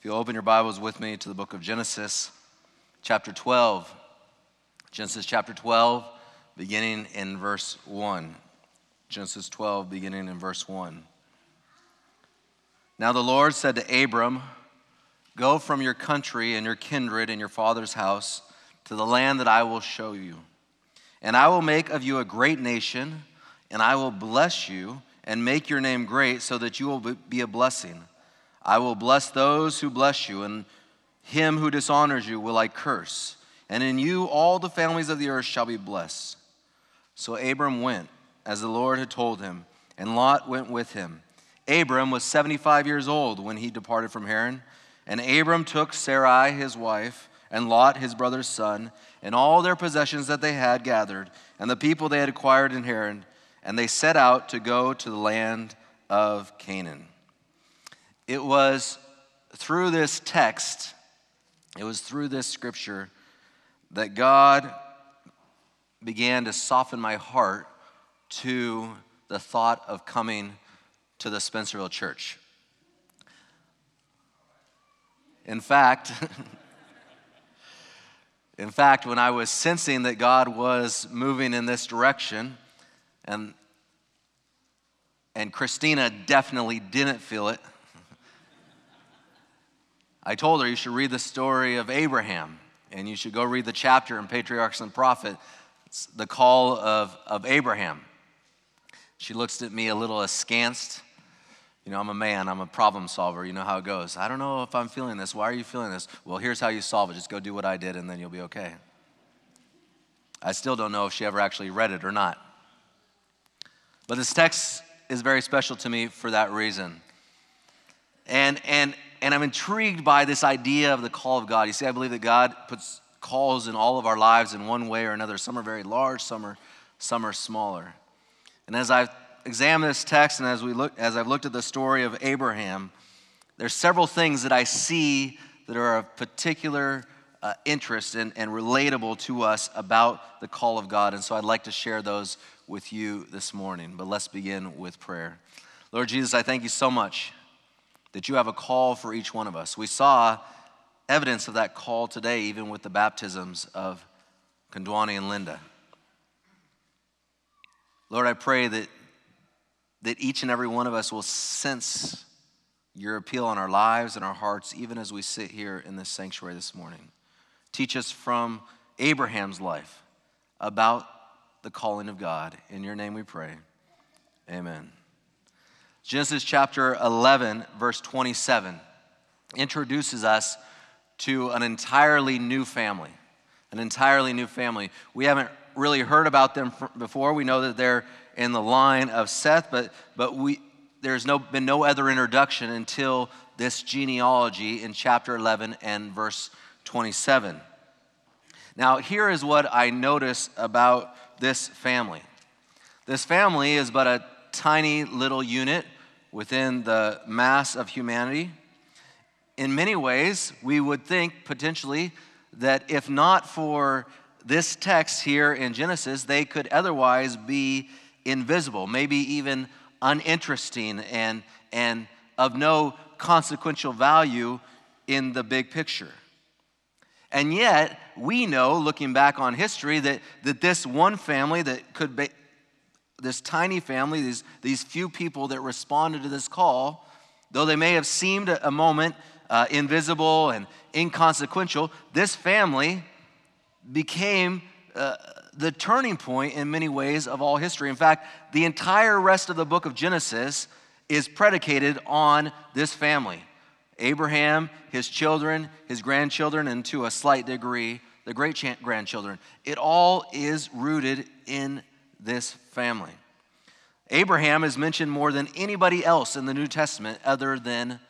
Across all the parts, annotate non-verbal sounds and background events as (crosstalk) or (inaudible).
If you open your Bibles with me to the book of Genesis, chapter 12. Genesis chapter 12, beginning in verse 1. Genesis 12, beginning in verse 1. Now the Lord said to Abram, Go from your country and your kindred and your father's house to the land that I will show you. And I will make of you a great nation, and I will bless you and make your name great so that you will be a blessing. I will bless those who bless you, and him who dishonors you will I curse. And in you all the families of the earth shall be blessed. So Abram went, as the Lord had told him, and Lot went with him. Abram was 75 years old when he departed from Haran. And Abram took Sarai his wife, and Lot his brother's son, and all their possessions that they had gathered, and the people they had acquired in Haran, and they set out to go to the land of Canaan. It was through this text, it was through this scripture that God began to soften my heart to the thought of coming to the Spencerville church. In fact, (laughs) in fact, when I was sensing that God was moving in this direction, and and Christina definitely didn't feel it. I told her you should read the story of Abraham and you should go read the chapter in Patriarchs and Prophets, the call of, of Abraham. She looks at me a little askance. You know, I'm a man, I'm a problem solver. You know how it goes. I don't know if I'm feeling this. Why are you feeling this? Well, here's how you solve it just go do what I did, and then you'll be okay. I still don't know if she ever actually read it or not. But this text is very special to me for that reason. And, and and I'm intrigued by this idea of the call of God. You see, I believe that God puts calls in all of our lives in one way or another. Some are very large, some are, some are smaller. And as I've examined this text and as, we look, as I've looked at the story of Abraham, there's several things that I see that are of particular uh, interest and, and relatable to us about the call of God. And so I'd like to share those with you this morning. But let's begin with prayer. Lord Jesus, I thank you so much that you have a call for each one of us. We saw evidence of that call today, even with the baptisms of Kondwani and Linda. Lord, I pray that, that each and every one of us will sense your appeal on our lives and our hearts, even as we sit here in this sanctuary this morning. Teach us from Abraham's life about the calling of God. In your name we pray. Amen. Genesis chapter 11, verse 27, introduces us to an entirely new family. An entirely new family. We haven't really heard about them before. We know that they're in the line of Seth, but, but we, there's no, been no other introduction until this genealogy in chapter 11 and verse 27. Now, here is what I notice about this family. This family is but a tiny little unit within the mass of humanity. In many ways, we would think potentially that if not for this text here in Genesis, they could otherwise be invisible, maybe even uninteresting and, and of no consequential value in the big picture. And yet, we know, looking back on history, that, that this one family that could be, this tiny family, these, these few people that responded to this call, though they may have seemed a, moment uh, invisible and inconsequential, this family became uh, the turning point in many ways of all history. In fact, the entire rest of the book of Genesis is predicated on this family Abraham, his children, his grandchildren, and to a slight degree, the great grandchildren. It all is rooted in this family. Abraham is mentioned more than anybody else in the New Testament other than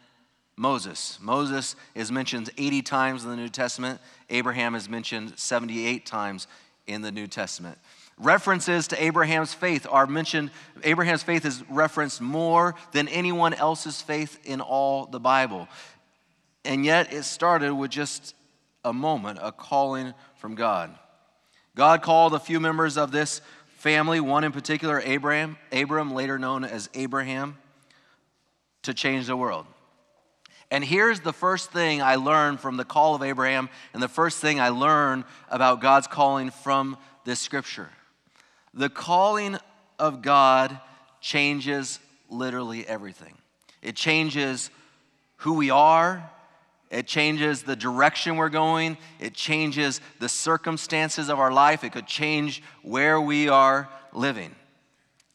Moses. Moses is mentioned 80 times in the New Testament. Abraham is mentioned 78 times in the New Testament. References to Abraham's faith are mentioned. Abraham's faith is referenced more than anyone else's faith in all the Bible. And yet it started with just a moment, a calling from God. God called a few members of this family, one in particular, Abraham, Abram, later known as Abraham, to change the world. And here's the first thing I learned from the call of Abraham, and the first thing I learned about God's calling from this scripture. The calling of God changes literally everything. It changes who we are, it changes the direction we're going, it changes the circumstances of our life, it could change where we are living.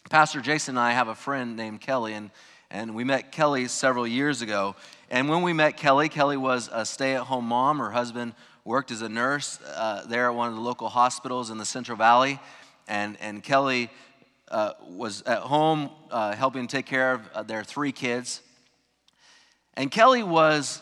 Pastor Jason and I have a friend named Kelly, and, and we met Kelly several years ago. And when we met Kelly, Kelly was a stay at home mom. Her husband worked as a nurse uh, there at one of the local hospitals in the Central Valley. And, and Kelly uh, was at home uh, helping take care of uh, their three kids. And Kelly was,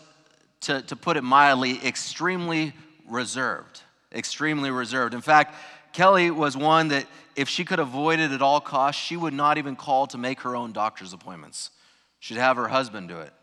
to, to put it mildly, extremely reserved. Extremely reserved. In fact, Kelly was one that if she could avoid it at all costs, she would not even call to make her own doctor's appointments. She'd have her husband do it.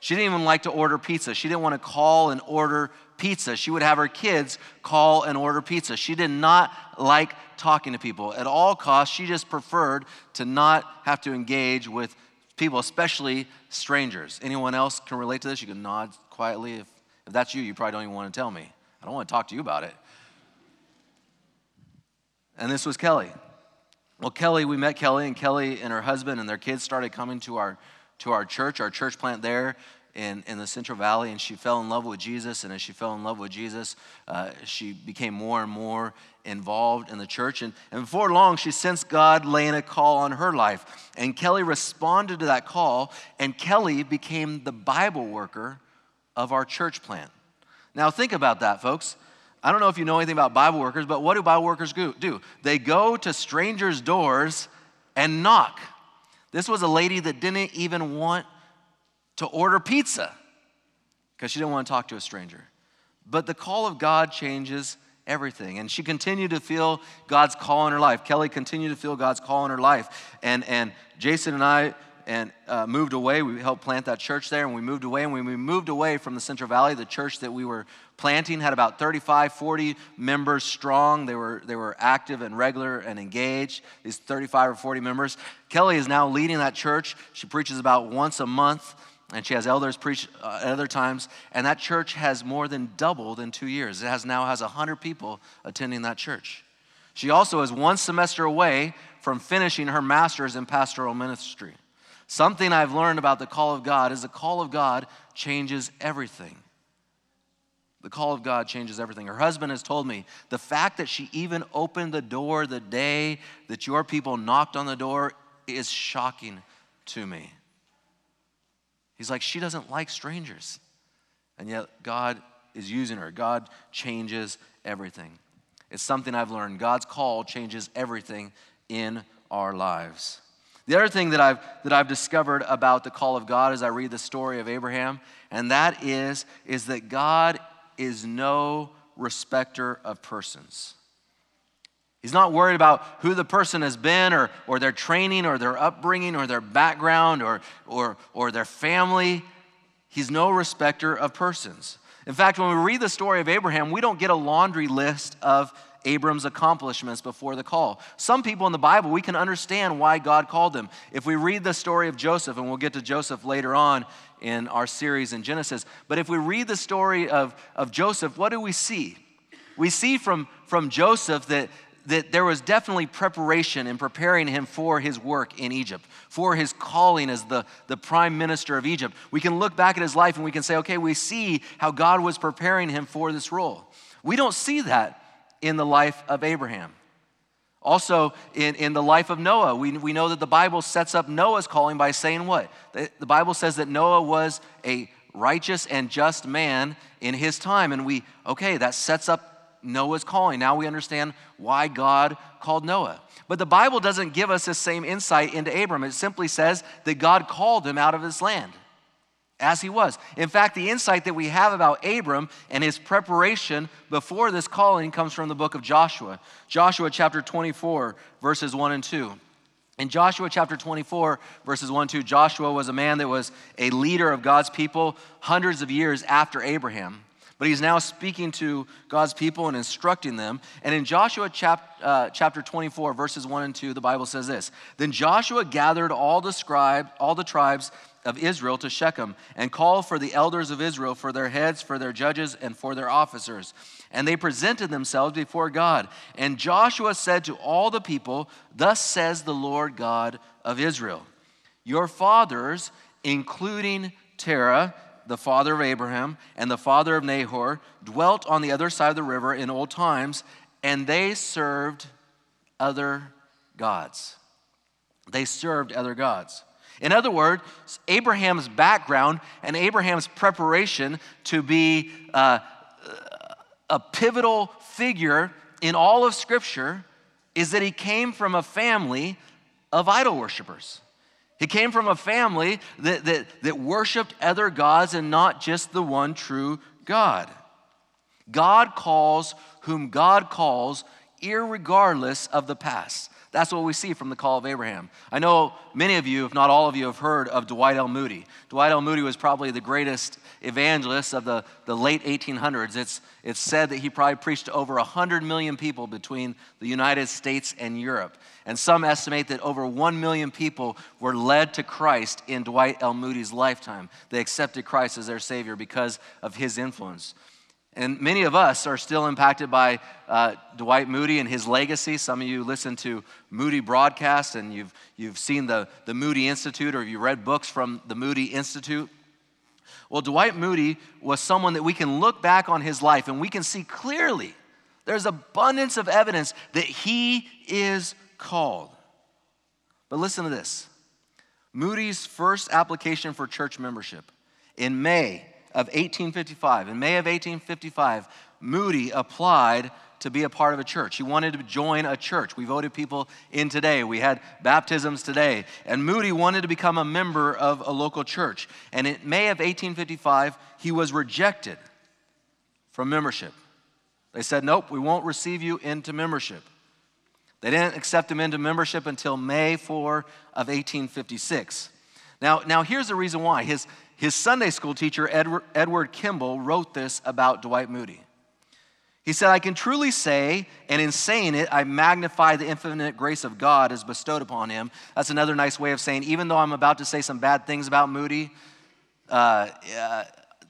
She didn't even like to order pizza. She didn't want to call and order pizza. She would have her kids call and order pizza. She did not like talking to people. At all costs, she just preferred to not have to engage with people, especially strangers. Anyone else can relate to this? You can nod quietly. If, if that's you, you probably don't even want to tell me. I don't want to talk to you about it. And this was Kelly. Well, Kelly, we met Kelly, and Kelly and her husband and their kids started coming to our to our church, our church plant there in, in the Central Valley, and she fell in love with Jesus. And as she fell in love with Jesus, uh, she became more and more involved in the church. And, and before long, she sensed God laying a call on her life. And Kelly responded to that call, and Kelly became the Bible worker of our church plant. Now, think about that, folks. I don't know if you know anything about Bible workers, but what do Bible workers do? They go to strangers' doors and knock. This was a lady that didn't even want to order pizza because she didn't want to talk to a stranger. But the call of God changes everything. And she continued to feel God's call in her life. Kelly continued to feel God's call in her life. And, and Jason and I and uh, moved away. We helped plant that church there, and we moved away. And when we moved away from the Central Valley, the church that we were planting had about 35, 40 members strong. They were, they were active and regular and engaged, these 35 or 40 members. Kelly is now leading that church. She preaches about once a month, and she has elders preach uh, at other times. And that church has more than doubled in two years. It has now has 100 people attending that church. She also is one semester away from finishing her master's in pastoral ministry. Something I've learned about the call of God is the call of God changes everything. The call of God changes everything. Her husband has told me the fact that she even opened the door the day that your people knocked on the door is shocking to me. He's like, she doesn't like strangers. And yet, God is using her. God changes everything. It's something I've learned. God's call changes everything in our lives. The other thing that I've, that I've discovered about the call of God as I read the story of Abraham, and that is, is that God is no respecter of persons. He's not worried about who the person has been or, or their training or their upbringing or their background or, or, or their family. He's no respecter of persons. In fact, when we read the story of Abraham, we don't get a laundry list of Abram's accomplishments before the call. Some people in the Bible, we can understand why God called them. If we read the story of Joseph, and we'll get to Joseph later on in our series in Genesis, but if we read the story of, of Joseph, what do we see? We see from, from Joseph that, that there was definitely preparation in preparing him for his work in Egypt, for his calling as the, the prime minister of Egypt. We can look back at his life and we can say, okay, we see how God was preparing him for this role. We don't see that in the life of Abraham. Also, in, in the life of Noah, we, we know that the Bible sets up Noah's calling by saying what? The, the Bible says that Noah was a righteous and just man in his time. And we, okay, that sets up Noah's calling. Now we understand why God called Noah. But the Bible doesn't give us the same insight into Abram. It simply says that God called him out of his land as he was. In fact, the insight that we have about Abram and his preparation before this calling comes from the book of Joshua. Joshua chapter 24, verses 1 and 2. In Joshua chapter 24, verses 1 and 2, Joshua was a man that was a leader of God's people hundreds of years after Abraham. But he's now speaking to God's people and instructing them. And in Joshua chap, uh, chapter 24, verses 1 and 2, the Bible says this Then Joshua gathered all the, scribe, all the tribes of Israel to Shechem and call for the elders of Israel, for their heads, for their judges, and for their officers. And they presented themselves before God. And Joshua said to all the people, Thus says the Lord God of Israel Your fathers, including Terah, the father of Abraham, and the father of Nahor, dwelt on the other side of the river in old times, and they served other gods. They served other gods. In other words, Abraham's background and Abraham's preparation to be uh, a pivotal figure in all of Scripture is that he came from a family of idol worshippers. He came from a family that, that, that worshiped other gods and not just the one true God. God calls whom God calls, irregardless of the past. That's what we see from the call of Abraham. I know many of you, if not all of you, have heard of Dwight L. Moody. Dwight L. Moody was probably the greatest evangelist of the, the late 1800s. It's, it's said that he probably preached to over 100 million people between the United States and Europe. And some estimate that over 1 million people were led to Christ in Dwight L. Moody's lifetime. They accepted Christ as their Savior because of his influence. And many of us are still impacted by uh, Dwight Moody and his legacy. Some of you listen to Moody broadcasts and you've, you've seen the, the Moody Institute or you read books from the Moody Institute. Well, Dwight Moody was someone that we can look back on his life and we can see clearly there's abundance of evidence that he is called. But listen to this Moody's first application for church membership in May of 1855. In May of 1855, Moody applied to be a part of a church. He wanted to join a church. We voted people in today. We had baptisms today. And Moody wanted to become a member of a local church. And in May of 1855, he was rejected from membership. They said, Nope, we won't receive you into membership. They didn't accept him into membership until May 4 of 1856. Now, now here's the reason why. His, his Sunday school teacher, Edward, Edward Kimball, wrote this about Dwight Moody. He said, I can truly say, and in saying it, I magnify the infinite grace of God as bestowed upon him. That's another nice way of saying, even though I'm about to say some bad things about Moody, uh, uh,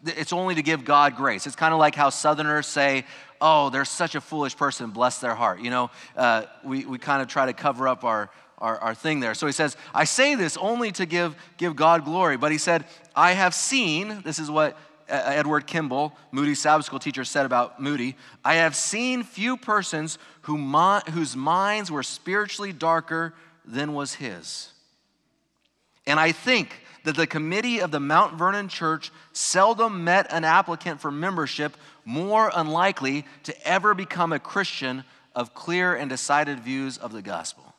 it's only to give God grace. It's kind of like how Southerners say, oh, they're such a foolish person, bless their heart. You know, uh, we, we kind of try to cover up our, our, our thing there. So he says, I say this only to give, give God glory. But he said, I have seen, this is what uh, Edward Kimball, Moody's Sabbath school teacher, said about Moody I have seen few persons who, whose minds were spiritually darker than was his. And I think that the committee of the Mount Vernon Church seldom met an applicant for membership more unlikely to ever become a Christian of clear and decided views of the gospel.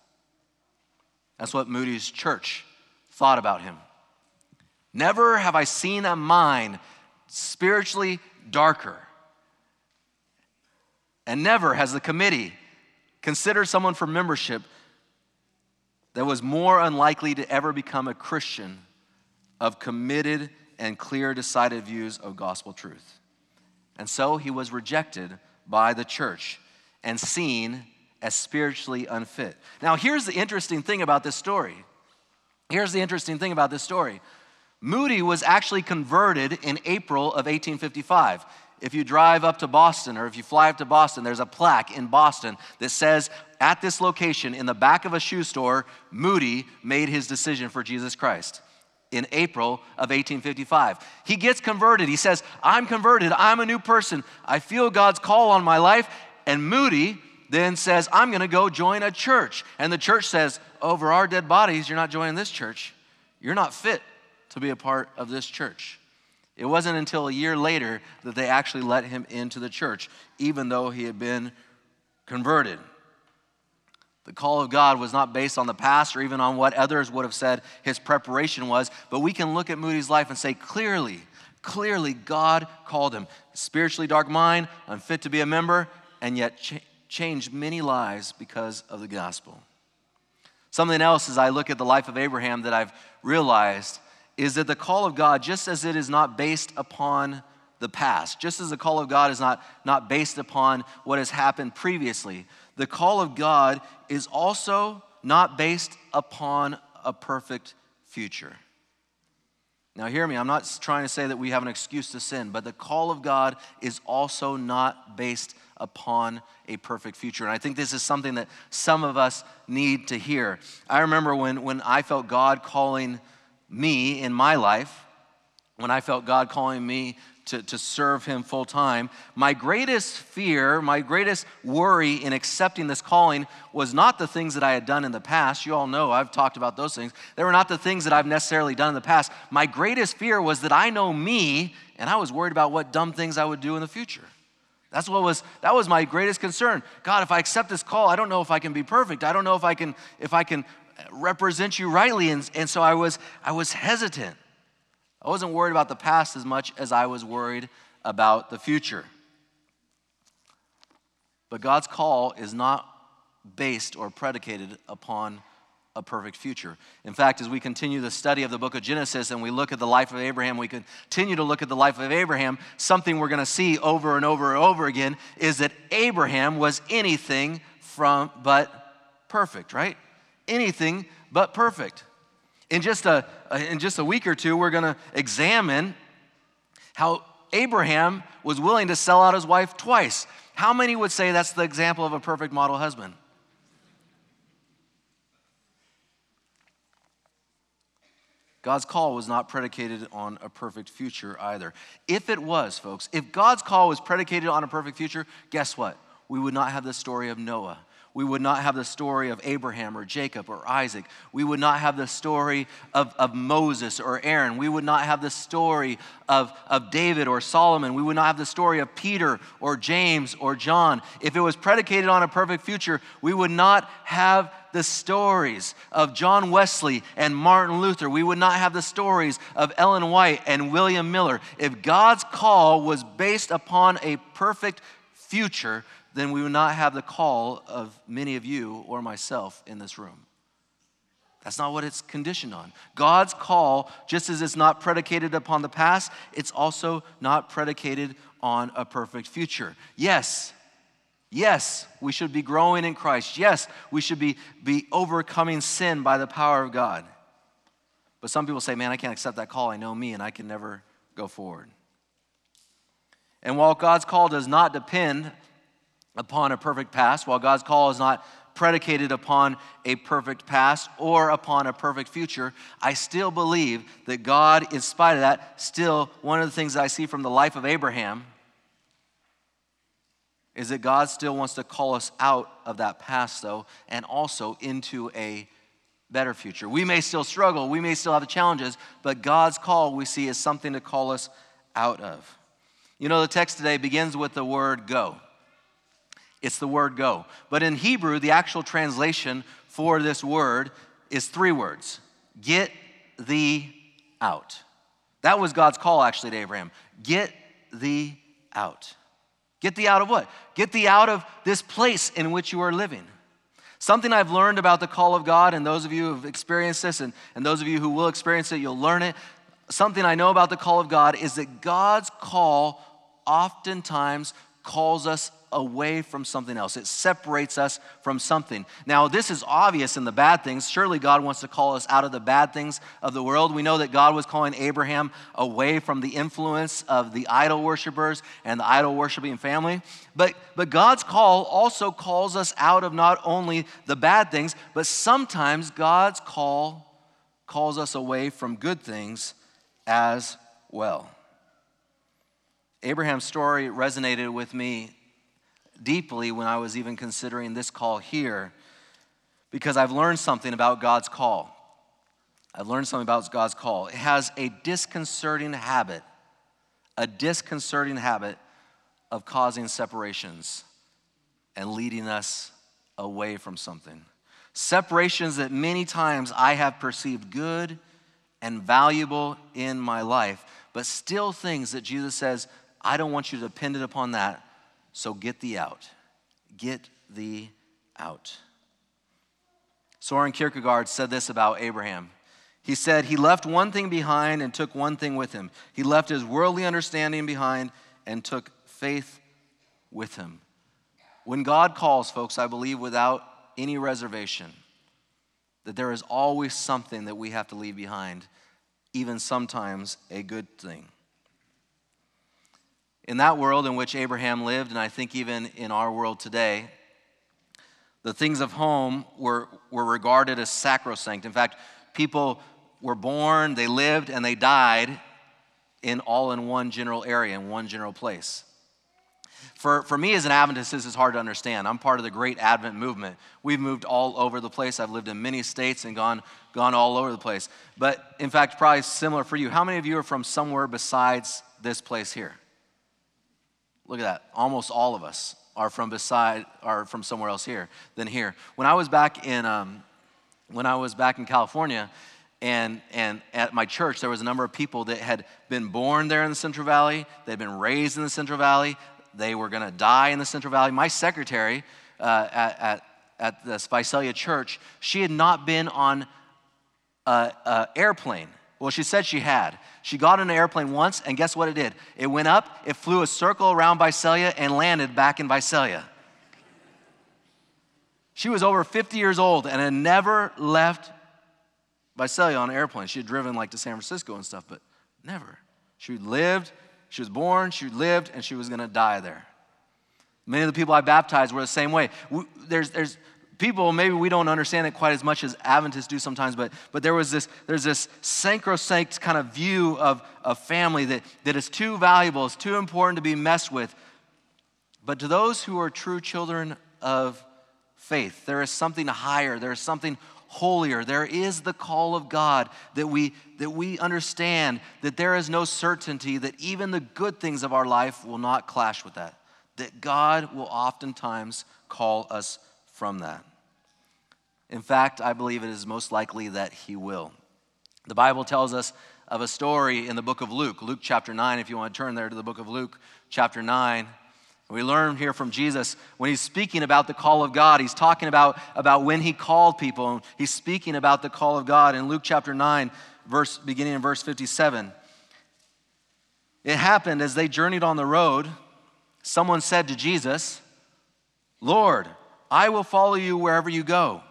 That's what Moody's church thought about him. Never have I seen a mind spiritually darker. And never has the committee considered someone for membership that was more unlikely to ever become a Christian of committed and clear, decided views of gospel truth. And so he was rejected by the church and seen as spiritually unfit. Now, here's the interesting thing about this story. Here's the interesting thing about this story. Moody was actually converted in April of 1855. If you drive up to Boston or if you fly up to Boston, there's a plaque in Boston that says, at this location in the back of a shoe store, Moody made his decision for Jesus Christ in April of 1855. He gets converted. He says, I'm converted. I'm a new person. I feel God's call on my life. And Moody then says, I'm going to go join a church. And the church says, Over our dead bodies, you're not joining this church. You're not fit to be a part of this church. It wasn't until a year later that they actually let him into the church, even though he had been converted. The call of God was not based on the past or even on what others would have said his preparation was, but we can look at Moody's life and say clearly, clearly God called him. Spiritually dark mind, unfit to be a member, and yet changed many lives because of the gospel. Something else as I look at the life of Abraham that I've realized is that the call of God, just as it is not based upon the past, just as the call of God is not, not based upon what has happened previously, the call of God is also not based upon a perfect future. Now, hear me, I'm not trying to say that we have an excuse to sin, but the call of God is also not based upon a perfect future. And I think this is something that some of us need to hear. I remember when, when I felt God calling me in my life, when I felt God calling me to, to serve Him full time, my greatest fear, my greatest worry in accepting this calling was not the things that I had done in the past. You all know I've talked about those things. They were not the things that I've necessarily done in the past. My greatest fear was that I know me and I was worried about what dumb things I would do in the future. That's what was that was my greatest concern. God, if I accept this call, I don't know if I can be perfect. I don't know if I can if I can represent you rightly. And, and so I was I was hesitant. I wasn't worried about the past as much as I was worried about the future. But God's call is not based or predicated upon a perfect future. In fact, as we continue the study of the book of Genesis and we look at the life of Abraham, we continue to look at the life of Abraham. Something we're going to see over and over and over again is that Abraham was anything from but perfect, right? Anything but perfect. In just a, in just a week or two, we're going to examine how Abraham was willing to sell out his wife twice. How many would say that's the example of a perfect model husband? God's call was not predicated on a perfect future either. If it was, folks, if God's call was predicated on a perfect future, guess what? We would not have the story of Noah we would not have the story of Abraham or Jacob or Isaac. We would not have the story of, of Moses or Aaron. We would not have the story of, of David or Solomon. We would not have the story of Peter or James or John. If it was predicated on a perfect future, we would not have the stories of John Wesley and Martin Luther. We would not have the stories of Ellen White and William Miller. If God's call was based upon a perfect future, then we would not have the call of many of you or myself in this room. That's not what it's conditioned on. God's call, just as it's not predicated upon the past, it's also not predicated on a perfect future. Yes, yes, we should be growing in Christ. Yes, we should be, be overcoming sin by the power of God. But some people say, man, I can't accept that call. I know me and I can never go forward. And while God's call does not depend upon a perfect past, while God's call is not predicated upon a perfect past or upon a perfect future, I still believe that God, in spite of that, still, one of the things that I see from the life of Abraham is that God still wants to call us out of that past, though, and also into a better future. We may still struggle, we may still have the challenges, but God's call we see is something to call us out of. You know, the text today begins with the word go. It's the word go. But in Hebrew, the actual translation for this word is three words Get thee out. That was God's call actually to Abraham. Get thee out. Get thee out of what? Get thee out of this place in which you are living. Something I've learned about the call of God, and those of you who have experienced this, and, and those of you who will experience it, you'll learn it. Something I know about the call of God is that God's call oftentimes calls us away from something else. It separates us from something. Now, this is obvious in the bad things. Surely God wants to call us out of the bad things of the world. We know that God was calling Abraham away from the influence of the idol worshippers and the idol worshiping family. But, but God's call also calls us out of not only the bad things, but sometimes God's call calls us away from good things as well. Abraham's story resonated with me deeply when I was even considering this call here because I've learned something about God's call. I've learned something about God's call. It has a disconcerting habit, a disconcerting habit of causing separations and leading us away from something. Separations that many times I have perceived good and valuable in my life, but still things that Jesus says, I don't want you to depend upon that. So get thee out. Get thee out. Soren Kierkegaard said this about Abraham. He said, He left one thing behind and took one thing with him. He left his worldly understanding behind and took faith with him. When God calls, folks, I believe without any reservation that there is always something that we have to leave behind even sometimes a good thing. In that world in which Abraham lived, and I think even in our world today, the things of home were, were regarded as sacrosanct. In fact, people were born, they lived, and they died in all in one general area, in one general place. For, for me as an Adventist, this is hard to understand. I'm part of the great Advent movement. We've moved all over the place. I've lived in many states and gone, gone all over the place. But in fact, probably similar for you. How many of you are from somewhere besides this place here? Look at that. Almost all of us are from beside are from somewhere else here than here. When I was back in um, when I was back in California, and, and at my church, there was a number of people that had been born there in the Central Valley. They'd been raised in the Central Valley. They were going to die in the Central Valley. My secretary uh, at, at, at the Visalia church, she had not been on an airplane. Well, she said she had. She got on an airplane once, and guess what it did? It went up, it flew a circle around Visalia, and landed back in Visalia. She was over 50 years old and had never left Visalia on an airplane. She had driven like to San Francisco and stuff, but never. She lived, she was born, she lived, and she was going to die there. Many of the people I baptized were the same way. There's, there's people, maybe we don't understand it quite as much as Adventists do sometimes, but, but there was this, there's this sacrosanct kind of view of, of family that, that is too valuable, it's too important to be messed with. But to those who are true children of faith, there is something higher, there is something holier. There is the call of God that we, that we understand that there is no certainty that even the good things of our life will not clash with that. That God will oftentimes call us from that. In fact, I believe it is most likely that He will. The Bible tells us of a story in the book of Luke, Luke chapter 9, if you want to turn there to the book of Luke chapter 9. We learn here from Jesus when he's speaking about the call of God, he's talking about, about when he called people. He's speaking about the call of God in Luke chapter 9, verse, beginning in verse 57. It happened as they journeyed on the road, someone said to Jesus, Lord, I will follow you wherever you go.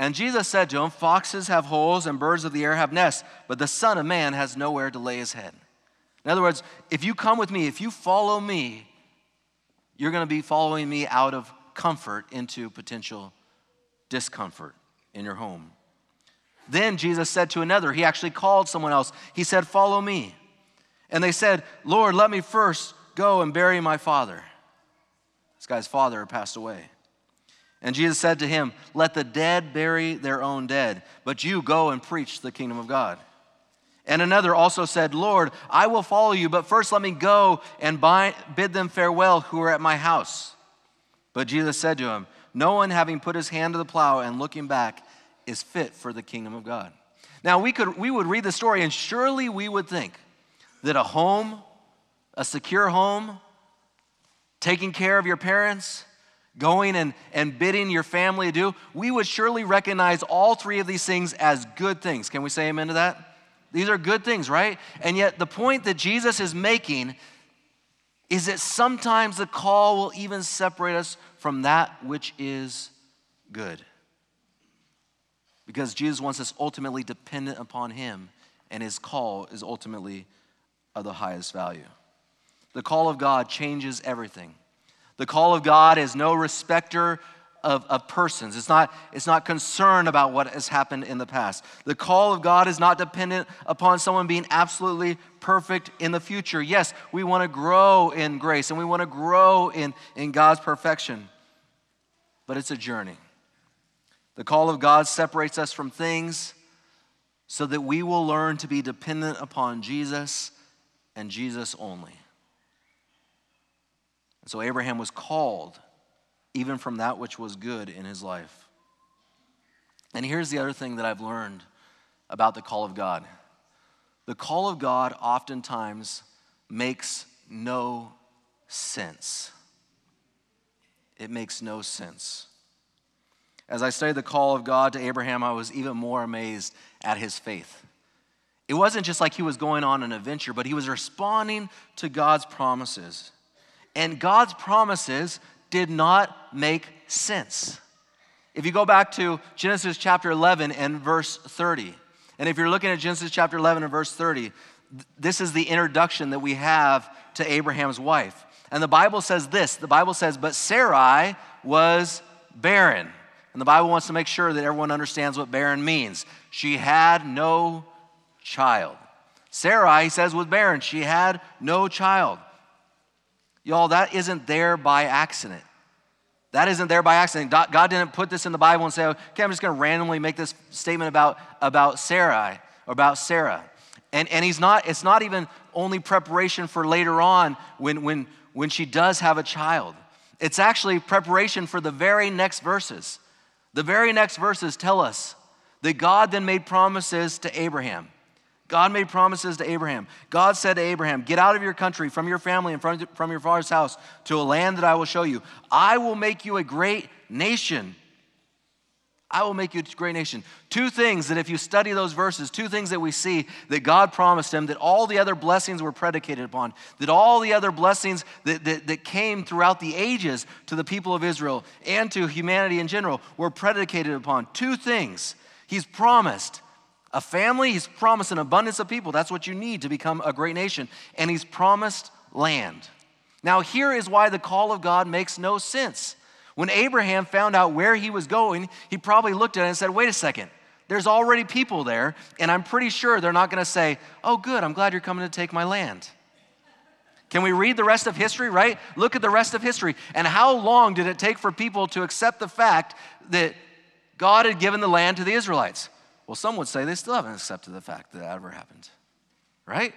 And Jesus said to him, Foxes have holes and birds of the air have nests, but the Son of Man has nowhere to lay his head. In other words, if you come with me, if you follow me, you're going to be following me out of comfort into potential discomfort in your home. Then Jesus said to another, he actually called someone else. He said, Follow me. And they said, Lord, let me first go and bury my father. This guy's father passed away. And Jesus said to him, Let the dead bury their own dead, but you go and preach the kingdom of God. And another also said, Lord, I will follow you, but first let me go and bid them farewell who are at my house. But Jesus said to him, No one having put his hand to the plow and looking back is fit for the kingdom of God. Now, we, could, we would read the story, and surely we would think that a home, a secure home, taking care of your parents, going and, and bidding your family adieu, we would surely recognize all three of these things as good things. Can we say amen to that? These are good things, right? And yet, the point that Jesus is making is that sometimes the call will even separate us from that which is good. Because Jesus wants us ultimately dependent upon Him, and His call is ultimately of the highest value. The call of God changes everything. The call of God is no respecter of, of persons. It's not, it's not concerned about what has happened in the past. The call of God is not dependent upon someone being absolutely perfect in the future. Yes, we want to grow in grace and we want to grow in, in God's perfection, but it's a journey. The call of God separates us from things so that we will learn to be dependent upon Jesus and Jesus only. So Abraham was called even from that which was good in his life. And here's the other thing that I've learned about the call of God the call of God oftentimes makes no sense. It makes no sense. As I studied the call of God to Abraham, I was even more amazed at his faith. It wasn't just like he was going on an adventure, but he was responding to God's promises. And God's promises did not make sense. If you go back to Genesis chapter 11 and verse 30, And if you're looking at Genesis chapter 11 and verse 30, this is the introduction that we have to Abraham's wife. And the Bible says this the Bible says, But Sarai was barren. And the Bible wants to make sure that everyone understands what barren means. She had no child. Sarai, he says, was barren. She had no child. Y'all, that isn't there by accident. That isn't there by accident. God didn't put this in the Bible and say, okay, I'm just going to randomly make this statement about, about Sarai or about Sarah. And, and he's not, it's not even only preparation for later on when, when, when she does have a child. It's actually preparation for the very next verses. The very next verses tell us that God then made promises to Abraham. God made promises to Abraham. God said to Abraham, Get out of your country, from your family, and from, from your father's house to a land that I will show you. I will make you a great nation. I will make you a great nation. Two things that, if you study those verses, two things that we see that God promised him, that all the other blessings were predicated upon, that all the other blessings that, that, that came throughout the ages to the people of Israel and to humanity in general were predicated upon. Two things. He's promised a family, he's promised an abundance of people. That's what you need to become a great nation. And he's promised land. Now, here is why the call of God makes no sense. When Abraham found out where he was going, he probably looked at it and said, Wait a second, there's already people there, and I'm pretty sure they're not going to say, Oh, good, I'm glad you're coming to take my land. Can we read the rest of history, right? Look at the rest of history. And how long did it take for people to accept the fact that God had given the land to the Israelites? Well, some would say they still haven't accepted the fact that that ever happened, right?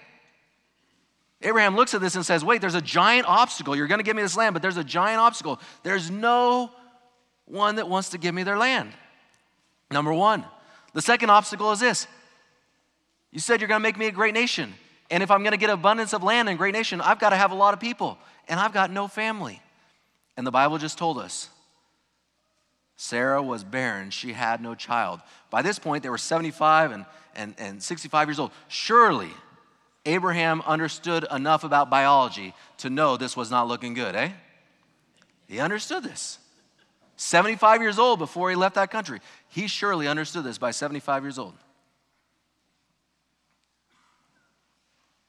Abraham looks at this and says, Wait, there's a giant obstacle. You're going to give me this land, but there's a giant obstacle. There's no one that wants to give me their land. Number one. The second obstacle is this You said you're going to make me a great nation. And if I'm going to get abundance of land and great nation, I've got to have a lot of people. And I've got no family. And the Bible just told us Sarah was barren, she had no child. By this point, they were 75 and, and, and 65 years old. Surely, Abraham understood enough about biology to know this was not looking good, eh? He understood this. 75 years old before he left that country. He surely understood this by 75 years old.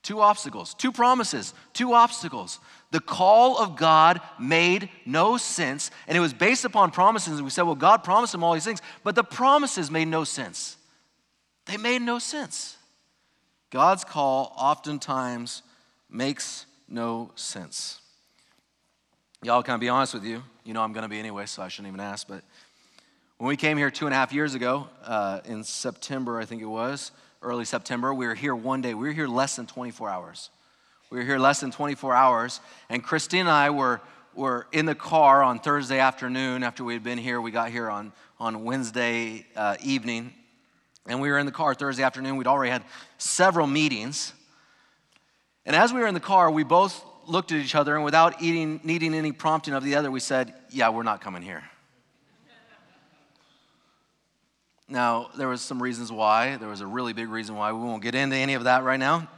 Two obstacles, two promises, two obstacles. The call of God made no sense, and it was based upon promises. And we said, well, God promised him all these things, but the promises made no sense. They made no sense. God's call oftentimes makes no sense. Y'all, can I be honest with you? You know I'm going to be anyway, so I shouldn't even ask. But when we came here two and a half years ago, uh, in September, I think it was, early September. We were here one day. We were here less than 24 hours. We were here less than 24 hours. And Christine and I were, were in the car on Thursday afternoon after we had been here. We got here on, on Wednesday uh, evening. And we were in the car Thursday afternoon. We'd already had several meetings. And as we were in the car, we both looked at each other, and without eating, needing any prompting of the other, we said, Yeah, we're not coming here. Now, there was some reasons why. There was a really big reason why. We won't get into any of that right now.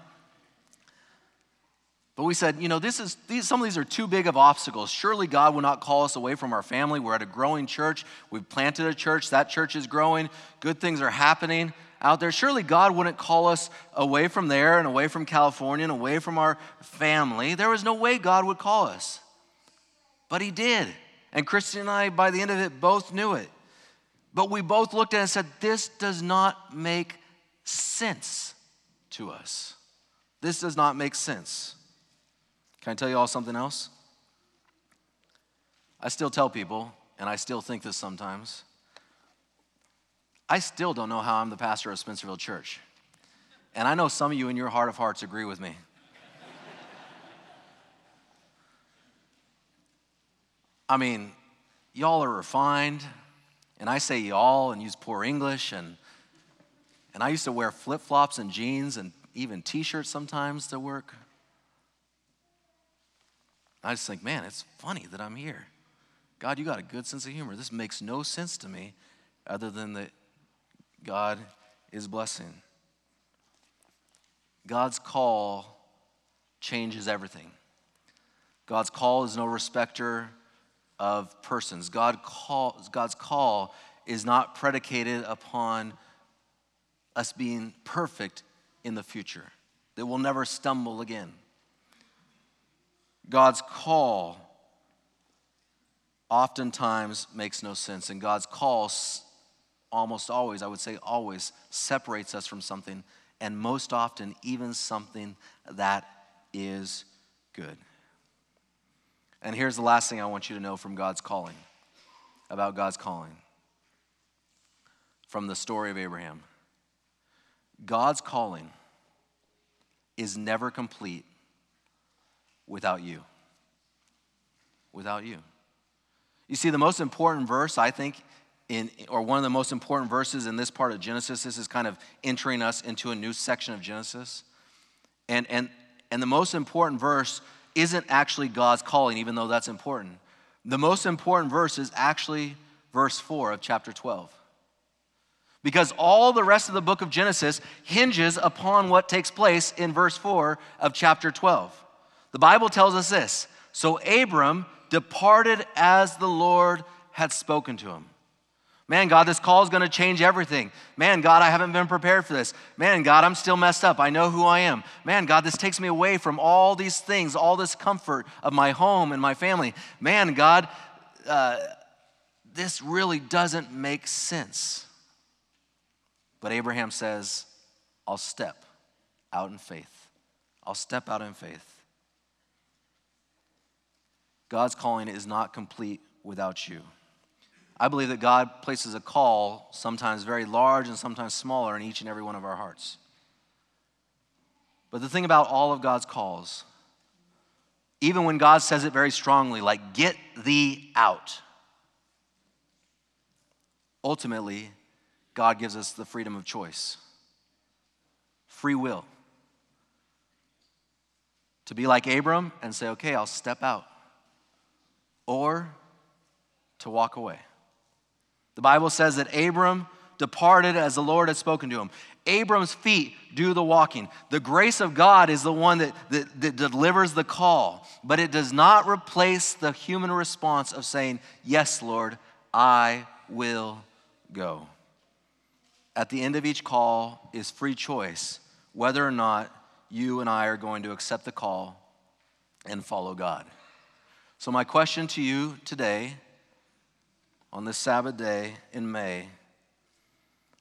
But we said, you know, this is these, some of these are too big of obstacles. Surely God will not call us away from our family. We're at a growing church. We've planted a church. That church is growing. Good things are happening out there. Surely God wouldn't call us away from there and away from California and away from our family. There was no way God would call us. But He did. And Christian and I, by the end of it, both knew it. But we both looked at it and said, This does not make sense to us. This does not make sense. Can I tell you all something else? I still tell people, and I still think this sometimes. I still don't know how I'm the pastor of Spencerville Church. And I know some of you in your heart of hearts agree with me. I mean, y'all are refined. And I say y'all and use poor English. And, and I used to wear flip flops and jeans and even t shirts sometimes to work. I just think, man, it's funny that I'm here. God, you got a good sense of humor. This makes no sense to me other than that God is blessing. God's call changes everything. God's call is no respecter of persons. God call, God's call is not predicated upon us being perfect in the future, that we'll never stumble again. God's call oftentimes makes no sense, and God's call almost always, I would say always, separates us from something, and most often, even something that is good. And here's the last thing I want you to know from God's calling, about God's calling, from the story of Abraham. God's calling is never complete without you. Without you. You see, the most important verse, I think, in, or one of the most important verses in this part of Genesis, this is kind of entering us into a new section of Genesis. And, and, and the most important verse isn't actually God's calling, even though that's important. The most important verse is actually verse 4 of chapter 12. Because all the rest of the book of Genesis hinges upon what takes place in verse 4 of chapter 12. The Bible tells us this So Abram departed as the Lord had spoken to him. Man, God, this call is going to change everything. Man, God, I haven't been prepared for this. Man, God, I'm still messed up. I know who I am. Man, God, this takes me away from all these things, all this comfort of my home and my family. Man, God, uh, this really doesn't make sense. But Abraham says, I'll step out in faith. I'll step out in faith. God's calling is not complete without you. I believe that God places a call, sometimes very large and sometimes smaller, in each and every one of our hearts. But the thing about all of God's calls, even when God says it very strongly, like, get thee out, ultimately, God gives us the freedom of choice, free will. To be like Abram and say, okay, I'll step out or to walk away. The Bible says that Abram departed as the Lord had spoken to him. Abram's feet do the walking. The grace of God is the one that, that, that, delivers the call, but it does not replace the human response of saying, Yes, Lord, I will go. At the end of each call is free choice whether or not you and I are going to accept the call and follow God. So, my question to you today, on this Sabbath day in May,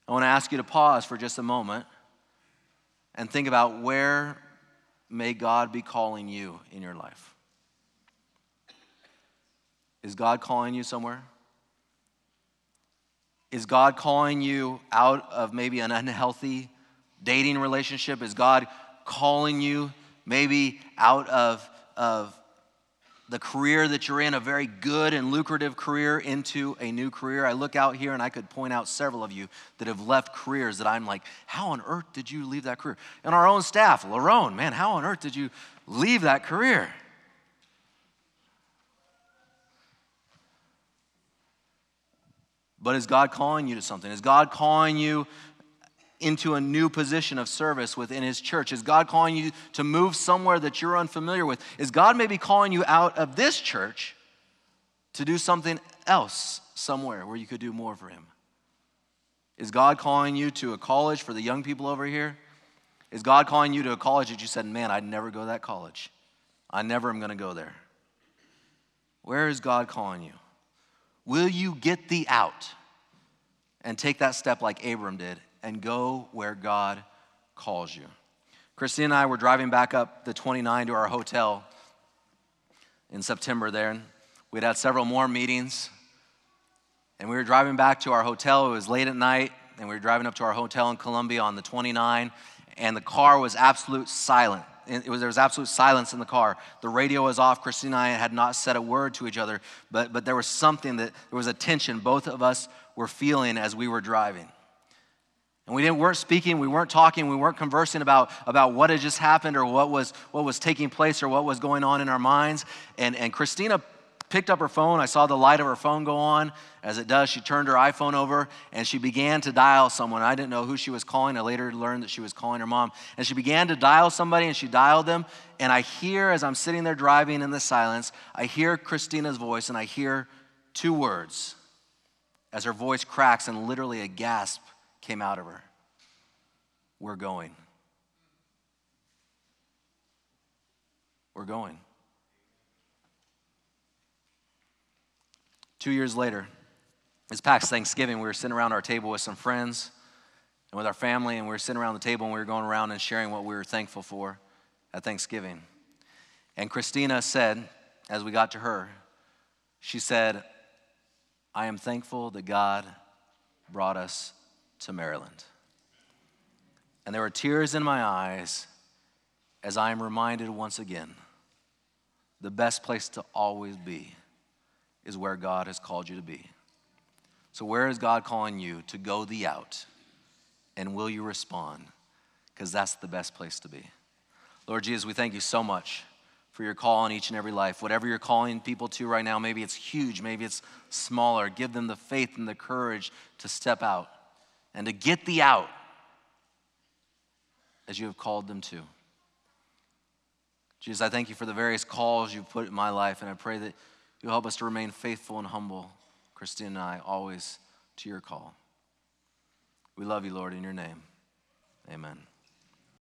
I want to ask you to pause for just a moment and think about where may God be calling you in your life. Is God calling you somewhere? Is God calling you out of maybe an unhealthy dating relationship? Is God calling you maybe out of, of the career that you're in, a very good and lucrative career, into a new career. I look out here and I could point out several of you that have left careers that I'm like, how on earth did you leave that career? And our own staff, Larone, man, how on earth did you leave that career? But is God calling you to something? Is God calling you into a new position of service within His church? Is God calling you to move somewhere that you're unfamiliar with? Is God maybe calling you out of this church to do something else somewhere where you could do more for Him? Is God calling you to a college for the young people over here? Is God calling you to a college that you said, man, I'd never go to that college? I never am going to go there. Where is God calling you? Will you get thee out and take that step like Abram did and go where God calls you. Christine and I were driving back up the 29 to our hotel in September there. We'd had several more meetings. And we were driving back to our hotel. It was late at night, and we were driving up to our hotel in Columbia on the 29, and the car was absolute silent. It was, there was absolute silence in the car. The radio was off. Christine and I had not said a word to each other, but, but there was something that, there was a tension both of us were feeling as we were driving. And we didn't, weren't speaking, we weren't talking, we weren't conversing about, about what had just happened or what was, what was taking place or what was going on in our minds. And, and Christina picked up her phone. I saw the light of her phone go on. As it does, she turned her iPhone over and she began to dial someone. I didn't know who she was calling. I later learned that she was calling her mom. And she began to dial somebody and she dialed them. And I hear, as I'm sitting there driving in the silence, I hear Christina's voice and I hear two words as her voice cracks and literally a gasp came out of her. we're going. We're going. Two years later, this past Thanksgiving, we were sitting around our table with some friends and with our family, and we were sitting around the table and we were going around and sharing what we were thankful for at Thanksgiving. And Christina said, as we got to her, she said, I am thankful that God brought us to Maryland. And there were tears in my eyes as I am reminded once again the best place to always be is where God has called you to be. So, where is God calling you to go the out? And will you respond? Because that's the best place to be. Lord Jesus, we thank you so much for your call on each and every life. Whatever you're calling people to right now, maybe it's huge, maybe it's smaller. Give them the faith and the courage to step out and to get thee out as you have called them to. Jesus, I thank you for the various calls you've put in my life, and I pray that you'll help us to remain faithful and humble, Christine and I, always to your call. We love you, Lord, in your name. Amen.